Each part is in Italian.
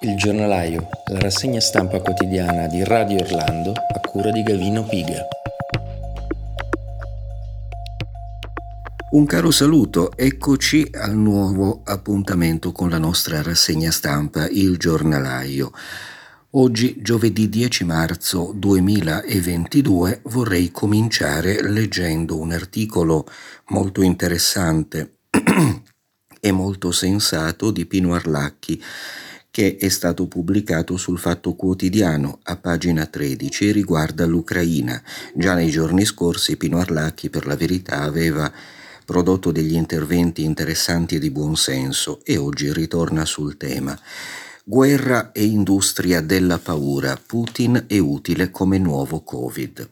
Il giornalaio, la rassegna stampa quotidiana di Radio Orlando a cura di Gavino Piga. Un caro saluto, eccoci al nuovo appuntamento con la nostra rassegna stampa Il giornalaio. Oggi, giovedì 10 marzo 2022, vorrei cominciare leggendo un articolo molto interessante e molto sensato di Pino Arlacchi che è stato pubblicato sul Fatto Quotidiano a pagina 13 e riguarda l'Ucraina. Già nei giorni scorsi Pino Arlacchi per la verità aveva prodotto degli interventi interessanti e di buon senso e oggi ritorna sul tema. Guerra e industria della paura. Putin è utile come nuovo Covid.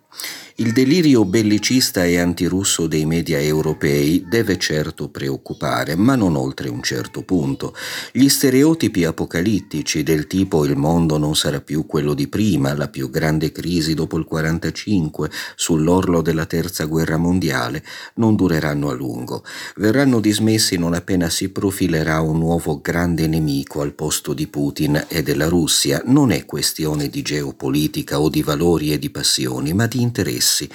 Il delirio bellicista e antirusso dei media europei deve certo preoccupare, ma non oltre un certo punto. Gli stereotipi apocalittici del tipo il mondo non sarà più quello di prima, la più grande crisi dopo il 45, sull'orlo della terza guerra mondiale, non dureranno a lungo. Verranno dismessi non appena si profilerà un nuovo grande nemico al posto di Putin e della Russia. Non è questione di geopolitica o di valori e di passioni, ma di interessi.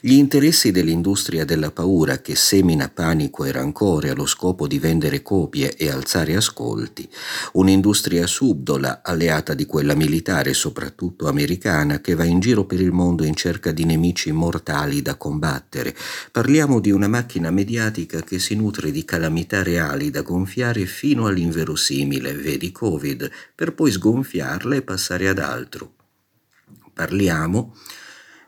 Gli interessi dell'industria della paura che semina panico e rancore allo scopo di vendere copie e alzare ascolti, un'industria subdola alleata di quella militare, soprattutto americana, che va in giro per il mondo in cerca di nemici mortali da combattere. Parliamo di una macchina mediatica che si nutre di calamità reali da gonfiare fino all'inverosimile, vedi Covid, per poi sgonfiarla e passare ad altro. Parliamo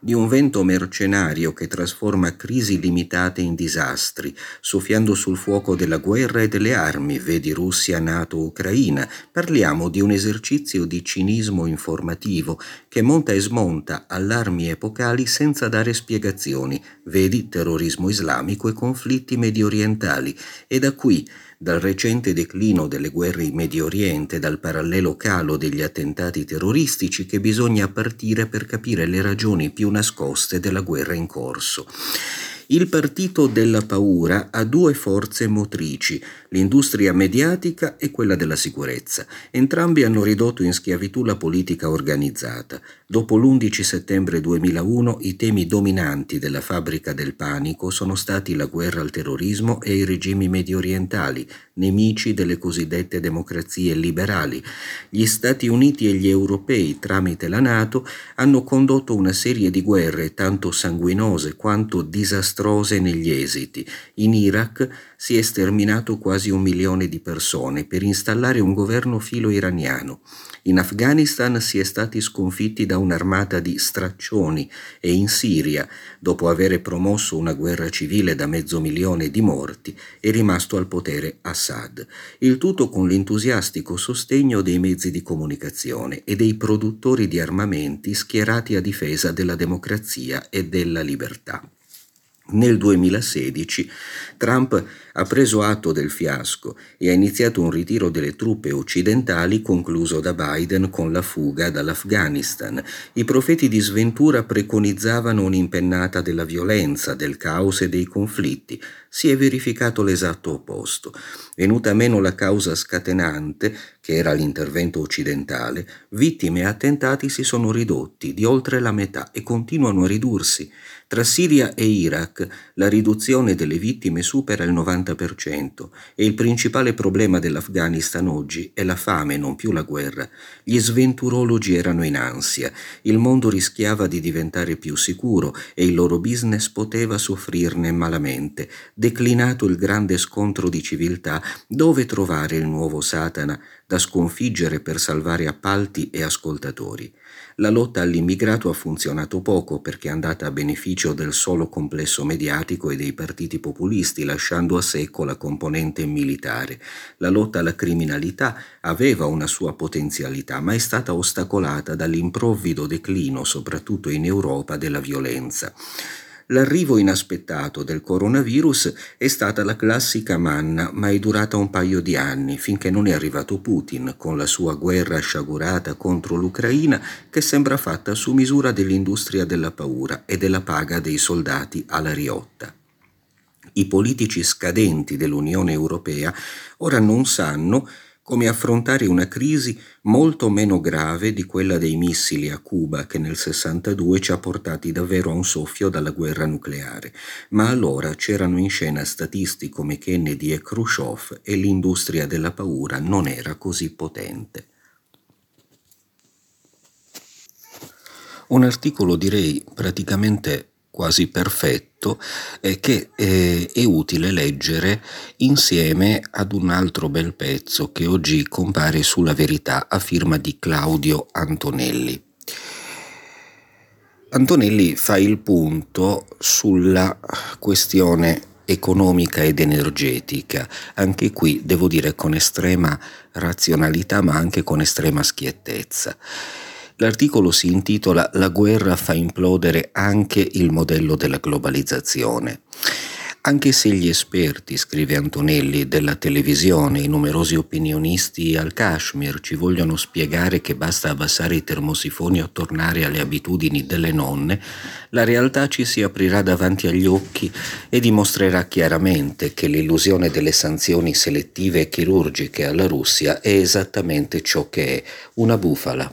di un vento mercenario che trasforma crisi limitate in disastri, soffiando sul fuoco della guerra e delle armi, vedi Russia, Nato, Ucraina. Parliamo di un esercizio di cinismo informativo che monta e smonta allarmi epocali senza dare spiegazioni, vedi terrorismo islamico e conflitti medio orientali. E da qui dal recente declino delle guerre in Medio Oriente, dal parallelo calo degli attentati terroristici che bisogna partire per capire le ragioni più nascoste della guerra in corso. Il partito della paura ha due forze motrici, l'industria mediatica e quella della sicurezza. Entrambi hanno ridotto in schiavitù la politica organizzata. Dopo l'11 settembre 2001 i temi dominanti della fabbrica del panico sono stati la guerra al terrorismo e i regimi medio orientali, nemici delle cosiddette democrazie liberali. Gli Stati Uniti e gli europei, tramite la Nato, hanno condotto una serie di guerre tanto sanguinose quanto disastrose negli esiti. In Iraq si è sterminato quasi un milione di persone per installare un governo filo iraniano. In Afghanistan si è stati sconfitti da un'armata di straccioni e in Siria, dopo aver promosso una guerra civile da mezzo milione di morti, è rimasto al potere Assad. Il tutto con l'entusiastico sostegno dei mezzi di comunicazione e dei produttori di armamenti schierati a difesa della democrazia e della libertà. Nel 2016 Trump ha preso atto del fiasco e ha iniziato un ritiro delle truppe occidentali concluso da Biden con la fuga dall'Afghanistan. I profeti di sventura preconizzavano un'impennata della violenza, del caos e dei conflitti. Si è verificato l'esatto opposto. Venuta meno la causa scatenante, che era l'intervento occidentale, vittime e attentati si sono ridotti di oltre la metà e continuano a ridursi. Tra Siria e Iraq la riduzione delle vittime supera il 90% e il principale problema dell'Afghanistan oggi è la fame, non più la guerra. Gli sventurologi erano in ansia, il mondo rischiava di diventare più sicuro e il loro business poteva soffrirne malamente. Declinato il grande scontro di civiltà, dove trovare il nuovo Satana da sconfiggere per salvare appalti e ascoltatori? La lotta all'immigrato ha funzionato poco perché è andata a beneficio del solo complesso mediatico e dei partiti populisti, lasciando a secco la componente militare. La lotta alla criminalità aveva una sua potenzialità, ma è stata ostacolata dall'improvvido declino, soprattutto in Europa, della violenza. L'arrivo inaspettato del coronavirus è stata la classica manna, ma è durata un paio di anni, finché non è arrivato Putin con la sua guerra sciagurata contro l'Ucraina che sembra fatta su misura dell'industria della paura e della paga dei soldati alla riotta. I politici scadenti dell'Unione Europea ora non sanno come affrontare una crisi molto meno grave di quella dei missili a Cuba che nel 62 ci ha portati davvero a un soffio dalla guerra nucleare, ma allora c'erano in scena statisti come Kennedy e Khrushchev e l'industria della paura non era così potente. Un articolo direi praticamente quasi perfetto eh, che eh, è utile leggere insieme ad un altro bel pezzo che oggi compare sulla verità a firma di Claudio Antonelli. Antonelli fa il punto sulla questione economica ed energetica, anche qui devo dire con estrema razionalità ma anche con estrema schiettezza. L'articolo si intitola La guerra fa implodere anche il modello della globalizzazione. Anche se gli esperti, scrive Antonelli, della televisione, i numerosi opinionisti al Kashmir ci vogliono spiegare che basta abbassare i termosifoni o tornare alle abitudini delle nonne, la realtà ci si aprirà davanti agli occhi e dimostrerà chiaramente che l'illusione delle sanzioni selettive e chirurgiche alla Russia è esattamente ciò che è, una bufala.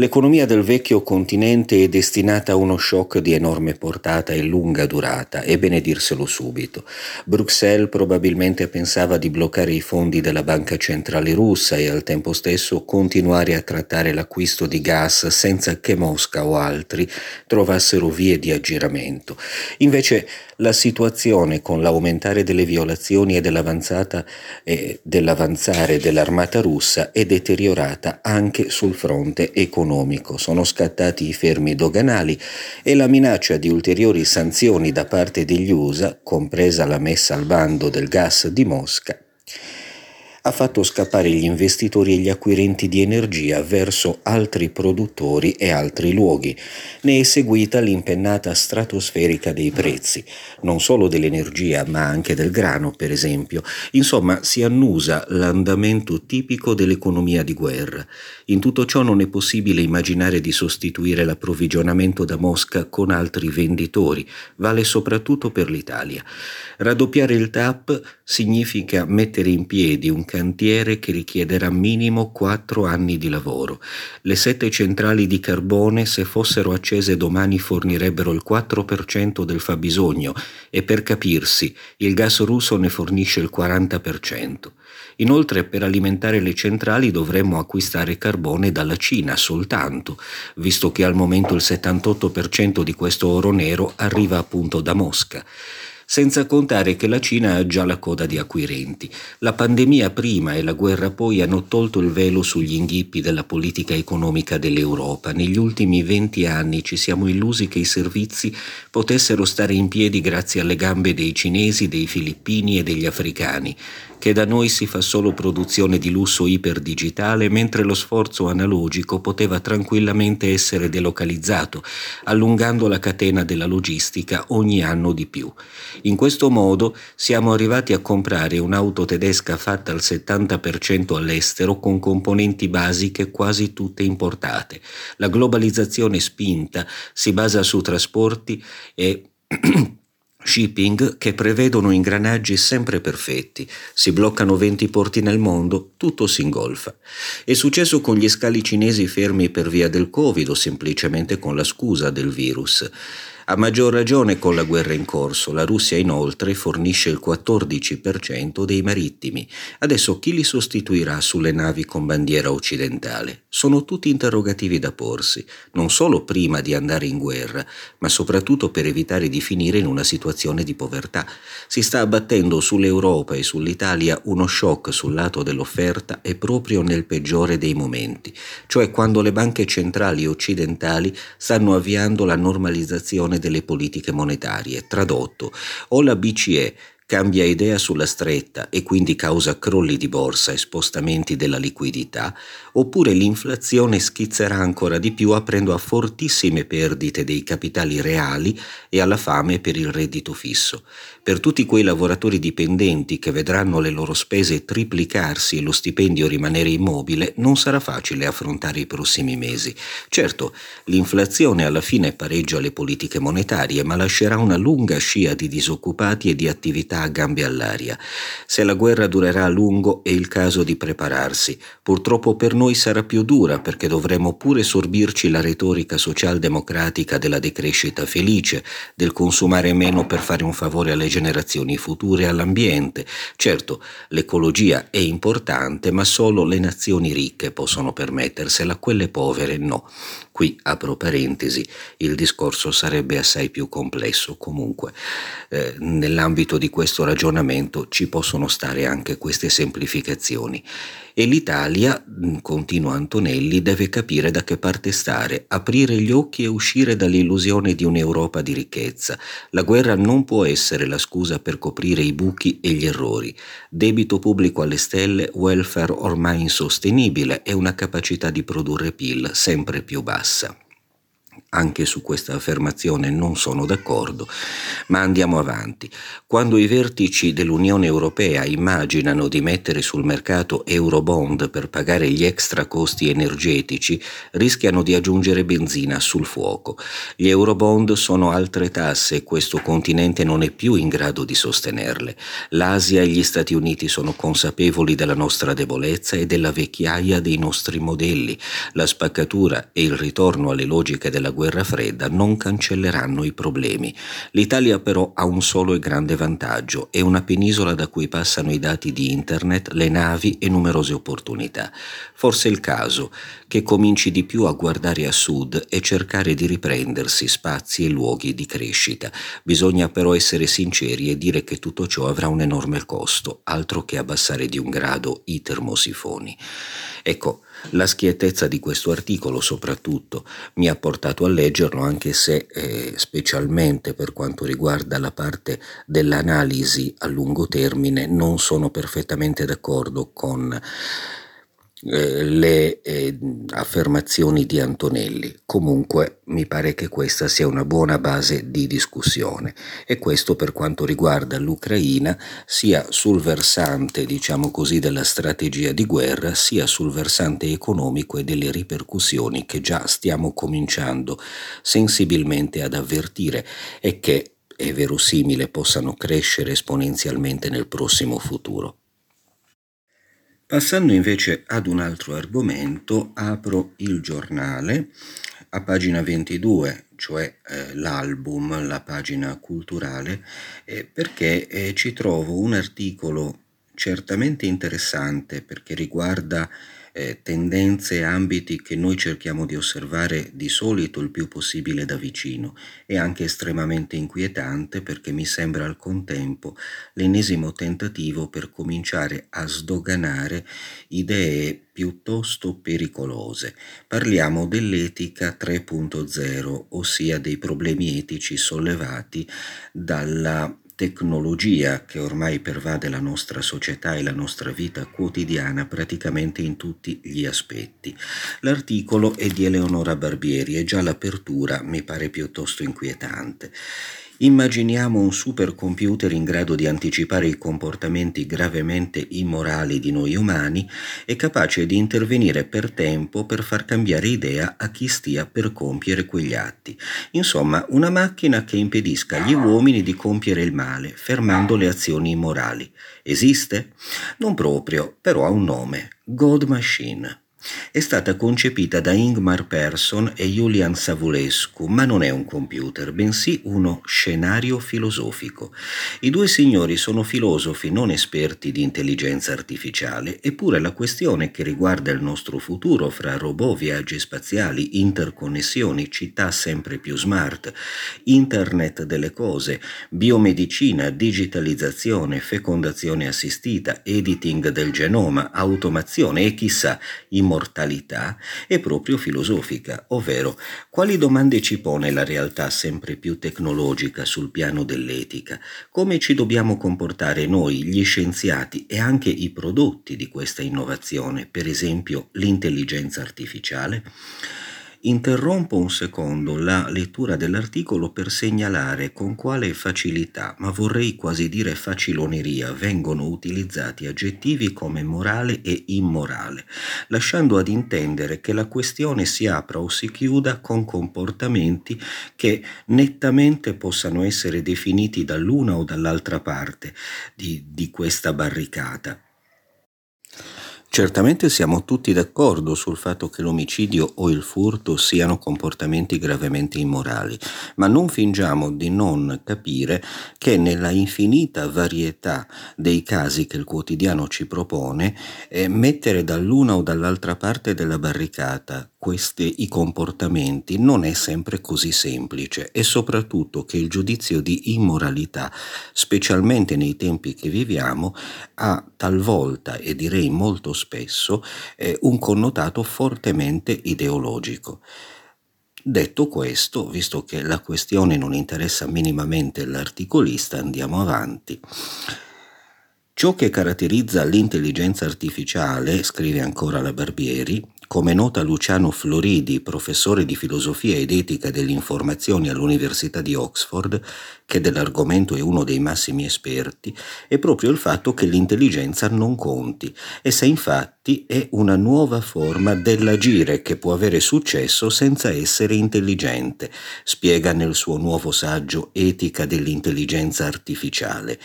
L'economia del vecchio continente è destinata a uno shock di enorme portata e lunga durata, è bene dirselo subito. Bruxelles probabilmente pensava di bloccare i fondi della Banca Centrale russa e al tempo stesso continuare a trattare l'acquisto di gas senza che Mosca o altri trovassero vie di aggiramento. Invece la situazione con l'aumentare delle violazioni e e dell'avanzare dell'armata russa è deteriorata anche sul fronte economico. Sono scattati i fermi doganali e la minaccia di ulteriori sanzioni da parte degli USA, compresa la messa al bando del gas di Mosca, ha fatto scappare gli investitori e gli acquirenti di energia verso altri produttori e altri luoghi. Ne è seguita l'impennata stratosferica dei prezzi, non solo dell'energia ma anche del grano, per esempio. Insomma, si annusa l'andamento tipico dell'economia di guerra. In tutto ciò non è possibile immaginare di sostituire l'approvvigionamento da Mosca con altri venditori, vale soprattutto per l'Italia. Raddoppiare il TAP significa mettere in piedi un cantiere che richiederà minimo quattro anni di lavoro. Le sette centrali di carbone, se fossero accese domani, fornirebbero il 4% del fabbisogno e per capirsi, il gas russo ne fornisce il 40%. Inoltre, per alimentare le centrali dovremmo acquistare carbone dalla Cina soltanto, visto che al momento il 78% di questo oro nero arriva appunto da Mosca senza contare che la Cina ha già la coda di acquirenti. La pandemia prima e la guerra poi hanno tolto il velo sugli inghippi della politica economica dell'Europa. Negli ultimi venti anni ci siamo illusi che i servizi potessero stare in piedi grazie alle gambe dei cinesi, dei filippini e degli africani che da noi si fa solo produzione di lusso iperdigitale, mentre lo sforzo analogico poteva tranquillamente essere delocalizzato, allungando la catena della logistica ogni anno di più. In questo modo siamo arrivati a comprare un'auto tedesca fatta al 70% all'estero con componenti basiche quasi tutte importate. La globalizzazione spinta si basa su trasporti e shipping che prevedono ingranaggi sempre perfetti, si bloccano 20 porti nel mondo, tutto si ingolfa. È successo con gli scali cinesi fermi per via del Covid o semplicemente con la scusa del virus. A maggior ragione con la guerra in corso, la Russia inoltre fornisce il 14% dei marittimi. Adesso chi li sostituirà sulle navi con bandiera occidentale? Sono tutti interrogativi da porsi, non solo prima di andare in guerra, ma soprattutto per evitare di finire in una situazione di povertà. Si sta abbattendo sull'Europa e sull'Italia uno shock sul lato dell'offerta e proprio nel peggiore dei momenti, cioè quando le banche centrali occidentali stanno avviando la normalizzazione delle politiche monetarie. Tradotto, o la BCE cambia idea sulla stretta e quindi causa crolli di borsa e spostamenti della liquidità, oppure l'inflazione schizzerà ancora di più aprendo a fortissime perdite dei capitali reali e alla fame per il reddito fisso. Per tutti quei lavoratori dipendenti che vedranno le loro spese triplicarsi e lo stipendio rimanere immobile, non sarà facile affrontare i prossimi mesi. Certo, l'inflazione alla fine pareggia le politiche monetarie, ma lascerà una lunga scia di disoccupati e di attività a gambe all'aria. Se la guerra durerà a lungo è il caso di prepararsi. Purtroppo per noi sarà più dura perché dovremo pure sorbirci la retorica socialdemocratica della decrescita felice, del consumare meno per fare un favore alle generazioni future e all'ambiente. Certo, l'ecologia è importante, ma solo le nazioni ricche possono permettersela, quelle povere no. Qui apro parentesi, il discorso sarebbe assai più complesso comunque. Eh, nell'ambito di questo ragionamento ci possono stare anche queste semplificazioni. E l'Italia, mm, continua Antonelli, deve capire da che parte stare, aprire gli occhi e uscire dall'illusione di un'Europa di ricchezza. La guerra non può essere la scusa per coprire i buchi e gli errori. Debito pubblico alle stelle, welfare ormai insostenibile e una capacità di produrre PIL sempre più bassa. Anche su questa affermazione non sono d'accordo, ma andiamo avanti. Quando i vertici dell'Unione Europea immaginano di mettere sul mercato Eurobond per pagare gli extra costi energetici, rischiano di aggiungere benzina sul fuoco. Gli Eurobond sono altre tasse e questo continente non è più in grado di sostenerle. L'Asia e gli Stati Uniti sono consapevoli della nostra debolezza e della vecchiaia dei nostri modelli. La spaccatura e il ritorno alle logiche della guerra fredda non cancelleranno i problemi. L'Italia però ha un solo e grande vantaggio, è una penisola da cui passano i dati di internet, le navi e numerose opportunità. Forse è il caso che cominci di più a guardare a sud e cercare di riprendersi spazi e luoghi di crescita. Bisogna però essere sinceri e dire che tutto ciò avrà un enorme costo, altro che abbassare di un grado i termosifoni. Ecco, la schiettezza di questo articolo soprattutto mi ha portato a leggerlo anche se eh, specialmente per quanto riguarda la parte dell'analisi a lungo termine non sono perfettamente d'accordo con eh, le eh, affermazioni di Antonelli. Comunque mi pare che questa sia una buona base di discussione e questo per quanto riguarda l'Ucraina sia sul versante, diciamo così, della strategia di guerra, sia sul versante economico e delle ripercussioni che già stiamo cominciando sensibilmente ad avvertire e che è verosimile possano crescere esponenzialmente nel prossimo futuro. Passando invece ad un altro argomento, apro il giornale a pagina 22, cioè eh, l'album, la pagina culturale, eh, perché eh, ci trovo un articolo certamente interessante perché riguarda eh, tendenze e ambiti che noi cerchiamo di osservare di solito il più possibile da vicino e anche estremamente inquietante perché mi sembra al contempo l'ennesimo tentativo per cominciare a sdoganare idee piuttosto pericolose. Parliamo dell'etica 3.0, ossia dei problemi etici sollevati dalla tecnologia che ormai pervade la nostra società e la nostra vita quotidiana praticamente in tutti gli aspetti. L'articolo è di Eleonora Barbieri e già l'apertura mi pare piuttosto inquietante. Immaginiamo un supercomputer in grado di anticipare i comportamenti gravemente immorali di noi umani e capace di intervenire per tempo per far cambiare idea a chi stia per compiere quegli atti. Insomma, una macchina che impedisca agli uomini di compiere il male, fermando le azioni immorali. Esiste? Non proprio, però ha un nome. God Machine. È stata concepita da Ingmar Persson e Julian Savulescu, ma non è un computer, bensì uno scenario filosofico. I due signori sono filosofi non esperti di intelligenza artificiale, eppure la questione che riguarda il nostro futuro fra robot, viaggi spaziali, interconnessioni, città sempre più smart, internet delle cose, biomedicina, digitalizzazione, fecondazione assistita, editing del genoma, automazione e chissà, i immortalità è proprio filosofica, ovvero quali domande ci pone la realtà sempre più tecnologica sul piano dell'etica, come ci dobbiamo comportare noi, gli scienziati e anche i prodotti di questa innovazione, per esempio l'intelligenza artificiale? Interrompo un secondo la lettura dell'articolo per segnalare con quale facilità, ma vorrei quasi dire faciloneria, vengono utilizzati aggettivi come morale e immorale, lasciando ad intendere che la questione si apra o si chiuda con comportamenti che nettamente possano essere definiti dall'una o dall'altra parte di, di questa barricata. Certamente siamo tutti d'accordo sul fatto che l'omicidio o il furto siano comportamenti gravemente immorali, ma non fingiamo di non capire che nella infinita varietà dei casi che il quotidiano ci propone, eh, mettere dall'una o dall'altra parte della barricata questi i comportamenti non è sempre così semplice e soprattutto che il giudizio di immoralità, specialmente nei tempi che viviamo, ha talvolta e direi molto spesso eh, un connotato fortemente ideologico. Detto questo, visto che la questione non interessa minimamente l'articolista, andiamo avanti. Ciò che caratterizza l'intelligenza artificiale, scrive ancora la Barbieri, come nota Luciano Floridi, professore di filosofia ed etica delle informazioni all'Università di Oxford, che dell'argomento è uno dei massimi esperti, è proprio il fatto che l'intelligenza non conti. Essa infatti è una nuova forma dell'agire che può avere successo senza essere intelligente, spiega nel suo nuovo saggio Etica dell'intelligenza artificiale,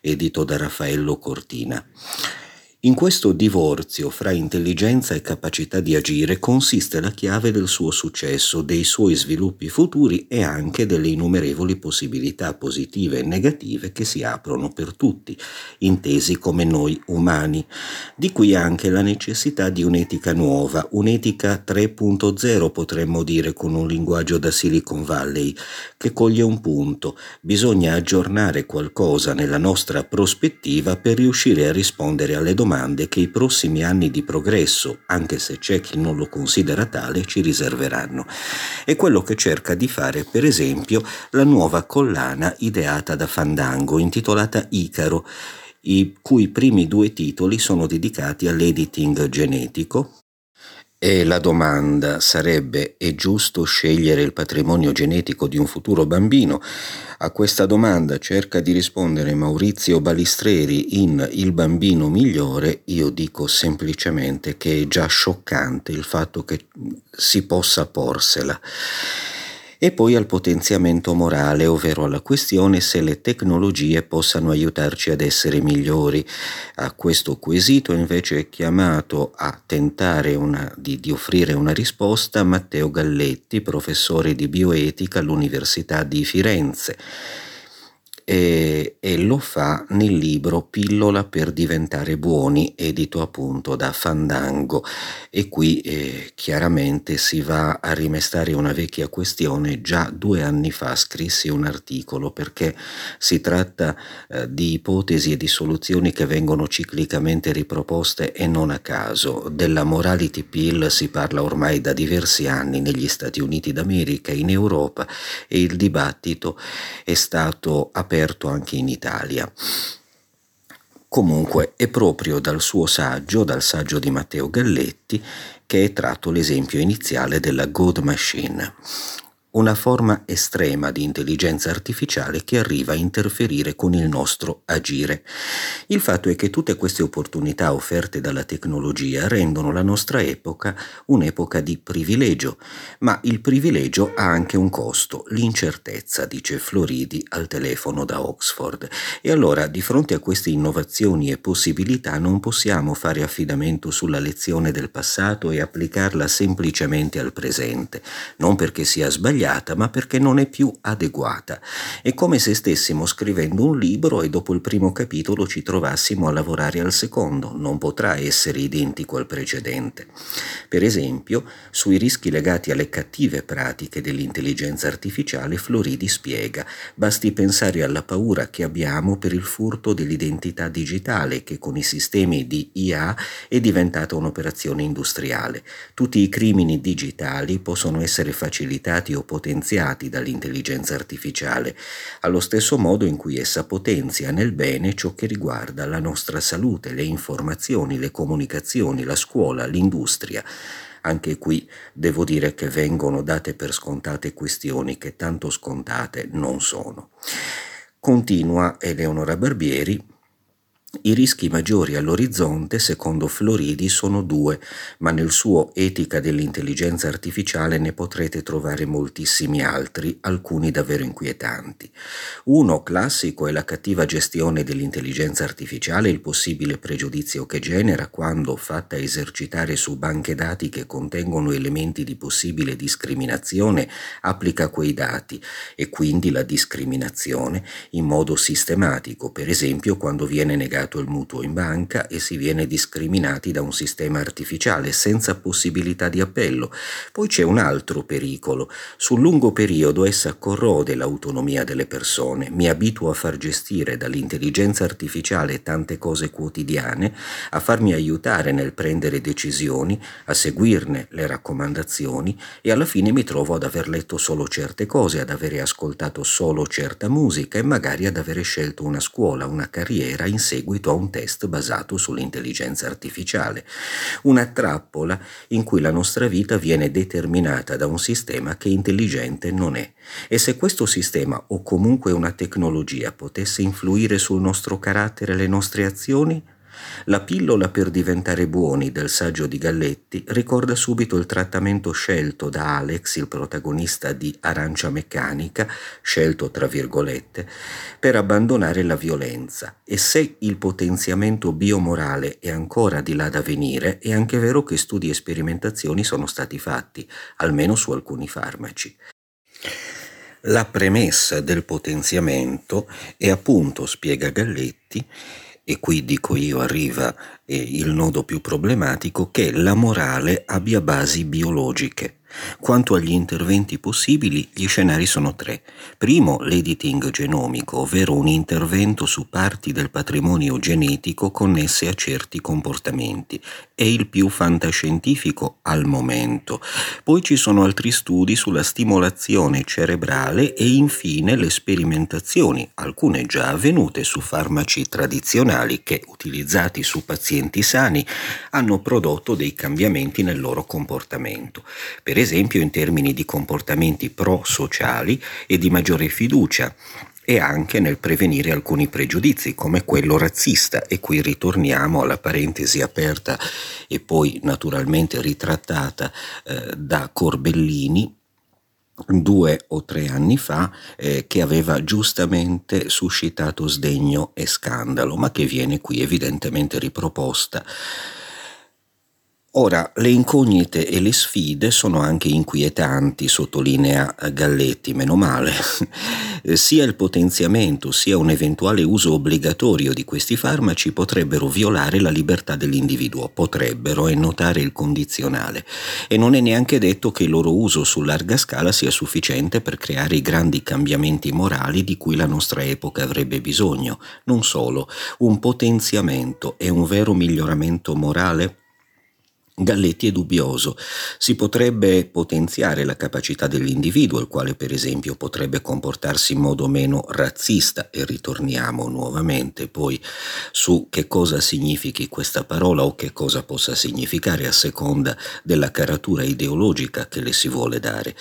edito da Raffaello Cortina. In questo divorzio fra intelligenza e capacità di agire consiste la chiave del suo successo, dei suoi sviluppi futuri e anche delle innumerevoli possibilità positive e negative che si aprono per tutti, intesi come noi umani. Di qui anche la necessità di un'etica nuova, un'etica 3.0 potremmo dire con un linguaggio da Silicon Valley, che coglie un punto. Bisogna aggiornare qualcosa nella nostra prospettiva per riuscire a rispondere alle domande domande che i prossimi anni di progresso, anche se c'è chi non lo considera tale, ci riserveranno. È quello che cerca di fare, per esempio, la nuova collana ideata da Fandango, intitolata Icaro, i cui primi due titoli sono dedicati all'editing genetico, e la domanda sarebbe è giusto scegliere il patrimonio genetico di un futuro bambino? A questa domanda cerca di rispondere Maurizio Balistreri in Il bambino migliore, io dico semplicemente che è già scioccante il fatto che si possa porsela e poi al potenziamento morale, ovvero alla questione se le tecnologie possano aiutarci ad essere migliori. A questo quesito invece è chiamato a tentare una, di, di offrire una risposta Matteo Galletti, professore di bioetica all'Università di Firenze e, e, lo fa nel libro Pillola per diventare buoni, edito appunto da Fandango. E qui eh, chiaramente si va a rimestare una vecchia questione. Già due anni fa scrissi un articolo perché si tratta eh, di ipotesi e di soluzioni che vengono ciclicamente riproposte e non a caso. Della morality pill si parla ormai da diversi anni negli Stati Uniti d'America, in Europa e il dibattito è stato aperto aperto anche in Italia. Comunque è proprio dal suo saggio, dal saggio di Matteo Galletti, che è tratto l'esempio iniziale della God Machine una forma estrema di intelligenza artificiale che arriva a interferire con il nostro agire. Il fatto è che tutte queste opportunità offerte dalla tecnologia rendono la nostra epoca un'epoca di privilegio, ma il privilegio ha anche un costo, l'incertezza, dice Floridi al telefono da Oxford. E allora, di fronte a queste innovazioni e possibilità, non possiamo fare affidamento sulla lezione del passato e applicarla semplicemente al presente, non perché sia sbagliato, sbagliata, ma perché non è più adeguata. È come se stessimo scrivendo un libro e dopo il primo capitolo ci trovassimo a lavorare al secondo, non potrà essere identico al precedente. Per esempio, sui rischi legati alle cattive pratiche dell'intelligenza artificiale Floridi spiega, basti pensare alla paura che abbiamo per il furto dell'identità digitale che con i sistemi di IA è diventata un'operazione industriale. Tutti i crimini digitali possono essere facilitati o potenziati dall'intelligenza artificiale, allo stesso modo in cui essa potenzia nel bene ciò che riguarda la nostra salute, le informazioni, le comunicazioni, la scuola, l'industria. Anche qui devo dire che vengono date per scontate questioni che tanto scontate non sono. Continua Eleonora Barbieri i rischi maggiori all'orizzonte, secondo Floridi, sono due, ma nel suo Etica dell'intelligenza artificiale ne potrete trovare moltissimi altri, alcuni davvero inquietanti. Uno classico è la cattiva gestione dell'intelligenza artificiale e il possibile pregiudizio che genera quando, fatta esercitare su banche dati che contengono elementi di possibile discriminazione, applica quei dati e quindi la discriminazione in modo sistematico, per esempio quando viene negato pagato il mutuo in banca e si viene discriminati da un sistema artificiale senza possibilità di appello. Poi c'è un altro pericolo. Sul lungo periodo essa corrode l'autonomia delle persone. Mi abituo a far gestire dall'intelligenza artificiale tante cose quotidiane, a farmi aiutare nel prendere decisioni, a seguirne le raccomandazioni e alla fine mi trovo ad aver letto solo certe cose, ad avere ascoltato solo certa musica e magari ad avere scelto una scuola, una carriera in seguito seguito a un test basato sull'intelligenza artificiale, una trappola in cui la nostra vita viene determinata da un sistema che intelligente non è. E se questo sistema o comunque una tecnologia potesse influire sul nostro carattere e le nostre azioni, la pillola per diventare buoni del saggio di Galletti ricorda subito il trattamento scelto da Alex, il protagonista di Arancia Meccanica, scelto tra virgolette, per abbandonare la violenza. E se il potenziamento biomorale è ancora di là da venire, è anche vero che studi e sperimentazioni sono stati fatti, almeno su alcuni farmaci. La premessa del potenziamento è appunto, spiega Galletti, e qui dico io arriva eh, il nodo più problematico, che la morale abbia basi biologiche. Quanto agli interventi possibili, gli scenari sono tre. Primo, l'editing genomico, ovvero un intervento su parti del patrimonio genetico connesse a certi comportamenti. È il più fantascientifico al momento. Poi ci sono altri studi sulla stimolazione cerebrale e infine le sperimentazioni, alcune già avvenute su farmaci tradizionali che, utilizzati su pazienti sani, hanno prodotto dei cambiamenti nel loro comportamento. Per per esempio in termini di comportamenti pro-sociali e di maggiore fiducia e anche nel prevenire alcuni pregiudizi come quello razzista. E qui ritorniamo alla parentesi aperta e poi naturalmente ritrattata eh, da Corbellini due o tre anni fa eh, che aveva giustamente suscitato sdegno e scandalo ma che viene qui evidentemente riproposta Ora, le incognite e le sfide sono anche inquietanti, sottolinea Galletti, meno male. sia il potenziamento sia un eventuale uso obbligatorio di questi farmaci potrebbero violare la libertà dell'individuo, potrebbero, e notare il condizionale. E non è neanche detto che il loro uso su larga scala sia sufficiente per creare i grandi cambiamenti morali di cui la nostra epoca avrebbe bisogno. Non solo, un potenziamento è un vero miglioramento morale? Galletti è dubbioso. Si potrebbe potenziare la capacità dell'individuo, il quale per esempio potrebbe comportarsi in modo meno razzista, e ritorniamo nuovamente poi su che cosa significhi questa parola o che cosa possa significare a seconda della caratura ideologica che le si vuole dare,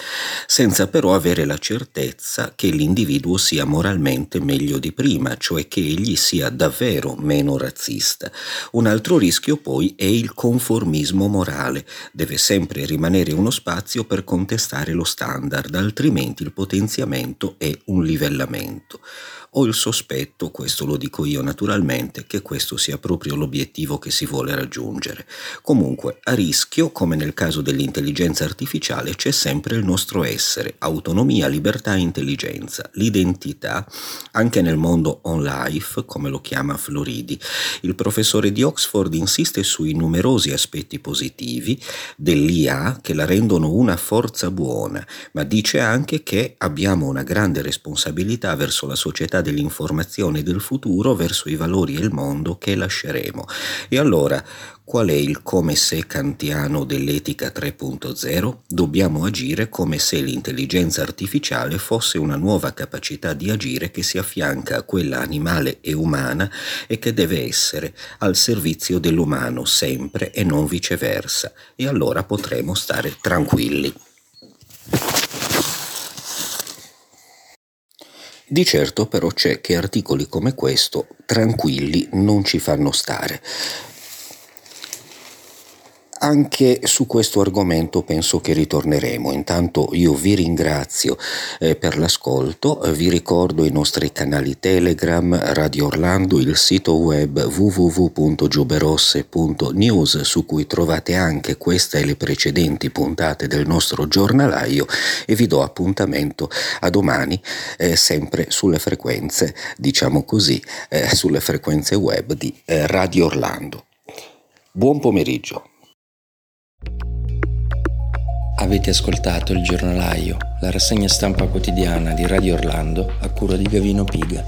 senza però avere la certezza che l'individuo sia moralmente meglio di prima, cioè che egli sia davvero meno razzista. Un altro rischio poi è il conformismo morale, deve sempre rimanere uno spazio per contestare lo standard, altrimenti il potenziamento è un livellamento. Ho il sospetto, questo lo dico io naturalmente, che questo sia proprio l'obiettivo che si vuole raggiungere. Comunque, a rischio, come nel caso dell'intelligenza artificiale, c'è sempre il nostro essere, autonomia, libertà e intelligenza, l'identità, anche nel mondo on life, come lo chiama Floridi. Il professore di Oxford insiste sui numerosi aspetti positivi dell'IA che la rendono una forza buona, ma dice anche che abbiamo una grande responsabilità verso la società società dell'informazione del futuro verso i valori e il mondo che lasceremo. E allora, Qual è il come se kantiano dell'etica 3.0? Dobbiamo agire come se l'intelligenza artificiale fosse una nuova capacità di agire che si affianca a quella animale e umana e che deve essere al servizio dell'umano sempre e non viceversa. E allora potremo stare tranquilli. Di certo però c'è che articoli come questo tranquilli non ci fanno stare. Anche su questo argomento penso che ritorneremo. Intanto io vi ringrazio eh, per l'ascolto, vi ricordo i nostri canali Telegram, Radio Orlando, il sito web www.giuberosse.news su cui trovate anche questa e le precedenti puntate del nostro giornalaio e vi do appuntamento a domani eh, sempre sulle frequenze, diciamo così, eh, sulle frequenze web di eh, Radio Orlando. Buon pomeriggio. Avete ascoltato il giornalaio, la rassegna stampa quotidiana di Radio Orlando a cura di Gavino Piga.